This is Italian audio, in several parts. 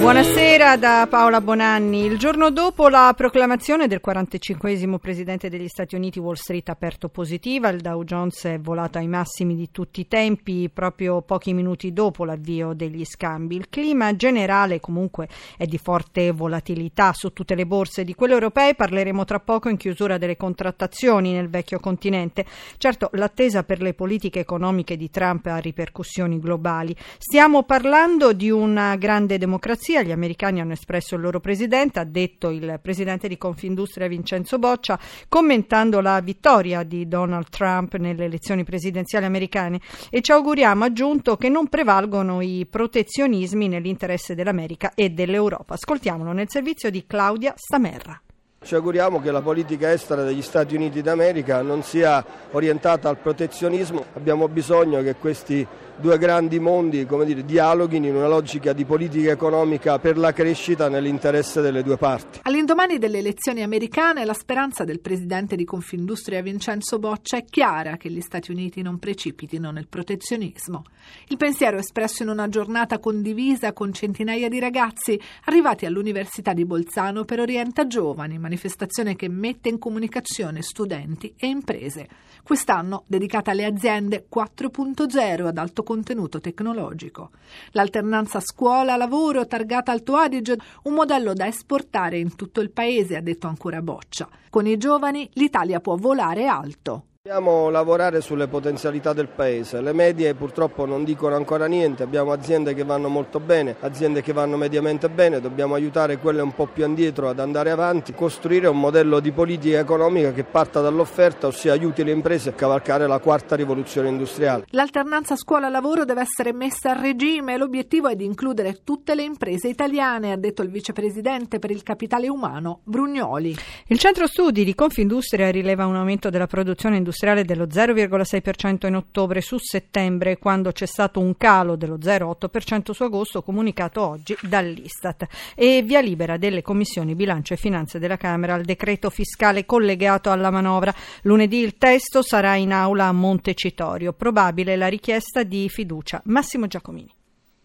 Buonasera da Paola Bonanni. Il giorno dopo la proclamazione del 45 presidente degli Stati Uniti, Wall Street ha aperto positiva, il Dow Jones è volato ai massimi di tutti i tempi proprio pochi minuti dopo l'avvio degli scambi. Il clima generale comunque è di forte volatilità su tutte le borse di quelle europee, parleremo tra poco in chiusura delle contrattazioni nel vecchio continente. Certo, l'attesa per le politiche economiche di Trump ha ripercussioni globali. Stiamo parlando di una grande democrazia democrazia. Gli americani hanno espresso il loro presidente, ha detto il presidente di Confindustria Vincenzo Boccia, commentando la vittoria di Donald Trump nelle elezioni presidenziali americane e ci auguriamo, aggiunto, che non prevalgono i protezionismi nell'interesse dell'America e dell'Europa. Ascoltiamolo nel servizio di Claudia Stamerra. Ci auguriamo che la politica estera degli Stati Uniti d'America non sia orientata al protezionismo, abbiamo bisogno che questi due grandi mondi dire, dialoghino in una logica di politica economica per la crescita nell'interesse delle due parti. All'indomani delle elezioni americane la speranza del presidente di Confindustria Vincenzo Boccia è chiara che gli Stati Uniti non precipitino nel protezionismo. Il pensiero espresso in una giornata condivisa con centinaia di ragazzi arrivati all'Università di Bolzano per Orienta Giovani, manifestazione che mette in comunicazione studenti e imprese. Quest'anno dedicata alle aziende 4.0 ad alto contenuto tecnologico. L'alternanza scuola-lavoro targata Alto Adige, un modello da esportare in tutto il paese, ha detto ancora Boccia. Con i giovani l'Italia può volare alto. Dobbiamo lavorare sulle potenzialità del paese, le medie purtroppo non dicono ancora niente, abbiamo aziende che vanno molto bene, aziende che vanno mediamente bene, dobbiamo aiutare quelle un po' più indietro ad andare avanti, costruire un modello di politica economica che parta dall'offerta, ossia aiuti le imprese a cavalcare la quarta rivoluzione industriale. L'alternanza scuola-lavoro deve essere messa a regime e l'obiettivo è di includere tutte le imprese italiane, ha detto il vicepresidente per il capitale umano Brugnoli. Il centro studi di Confindustria rileva un aumento della produzione industriale industriale dello 0,6% in ottobre su settembre, quando c'è stato un calo dello 0,8% su agosto, comunicato oggi dall'Istat. E via libera delle commissioni bilancio e finanze della Camera al decreto fiscale collegato alla manovra. Lunedì il testo sarà in aula a Montecitorio. Probabile la richiesta di fiducia. Massimo Giacomini.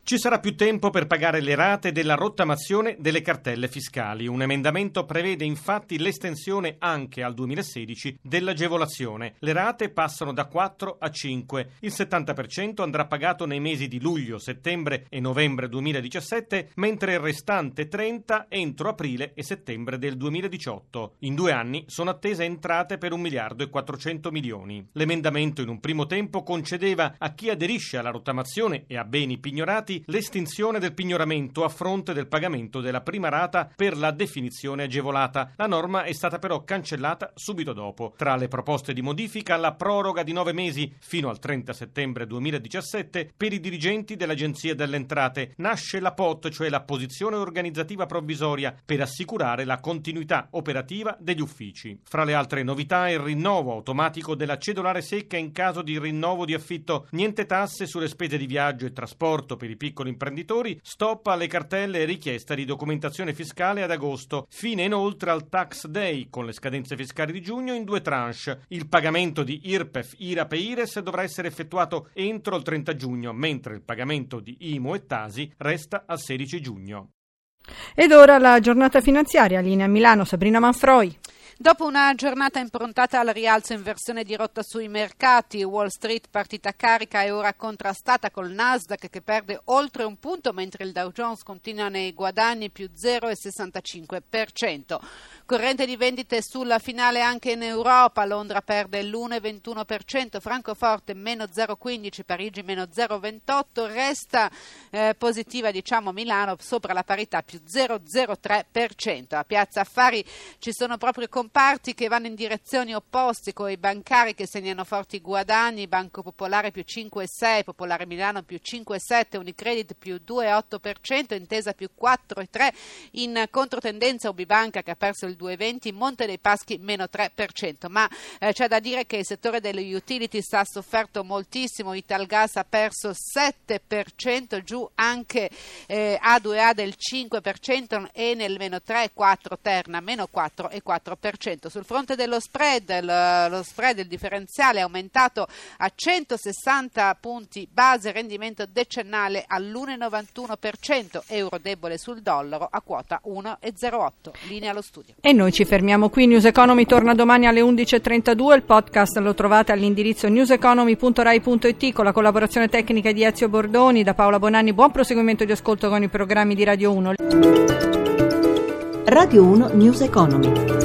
Ci sarà più tempo per pagare le rate della rottamazione delle cartelle fiscali. Un emendamento prevede infatti l'estensione anche al 2016 dell'agevolazione. Le rate passano da 4 a 5. Il 70% andrà pagato nei mesi di luglio, settembre e novembre 2017, mentre il restante 30 entro aprile e settembre del 2018. In due anni sono attese entrate per 1 miliardo e 400 milioni. L'emendamento in un primo tempo concedeva a chi aderisce alla rottamazione e a beni pignorati l'estinzione del pignoramento a fronte del pagamento della prima rata per la definizione agevolata. La norma è stata però cancellata subito dopo. Tra le proposte di modifica la proroga di nove mesi fino al 30 settembre 2017 per i dirigenti dell'Agenzia delle Entrate. Nasce la POT, cioè la posizione organizzativa provvisoria, per assicurare la continuità operativa degli uffici. Fra le altre novità il rinnovo automatico della cedolare secca in caso di rinnovo di affitto, niente tasse sulle spese di viaggio e trasporto per i piccoli imprenditori, stop alle cartelle e richiesta di documentazione fiscale ad agosto, fine inoltre al tax day con le scadenze fiscali di giugno in due tranche. Il pagamento di IRPEF, IRAP e IRES dovrà essere effettuato entro il 30 giugno, mentre il pagamento di IMU e TASI resta al 16 giugno. Ed ora la giornata finanziaria, linea Milano, Sabrina Manfroi. Dopo una giornata improntata al rialzo in versione di rotta sui mercati, Wall Street partita carica e ora contrastata col Nasdaq che perde oltre un punto mentre il Dow Jones continua nei guadagni più 0,65%. Corrente di vendite sulla finale anche in Europa, Londra perde l'1,21%, Francoforte meno 0,15%, Parigi meno 0,28%, resta eh, positiva diciamo Milano sopra la parità più 0,03%. A Piazza Affari ci sono proprio comparti che vanno in direzioni opposte, con i bancari che segnano forti guadagni, Banco Popolare più 5,6, Popolare Milano più 5,7, Unicredit più 2,8%, Intesa più 4,3%, in controtendenza Ubibanca che ha perso il 2,20%, Monte dei Paschi meno 3%, ma eh, c'è da dire che il settore delle utilities ha sofferto moltissimo, Italgas ha perso 7%, giù anche eh, A2A del 5%, Enel meno 3,4%, Terna meno 4,4%. Sul fronte dello spread, lo spread, il differenziale è aumentato a 160 punti base, rendimento decennale all'1,91%, euro debole sul dollaro a quota 1,08. Linea allo studio. E noi ci fermiamo qui, News Economy torna domani alle 11.32, il podcast lo trovate all'indirizzo newseconomy.rai.it con la collaborazione tecnica di Ezio Bordoni, da Paola Bonanni, buon proseguimento di ascolto con i programmi di Radio 1. Radio 1 News Economy.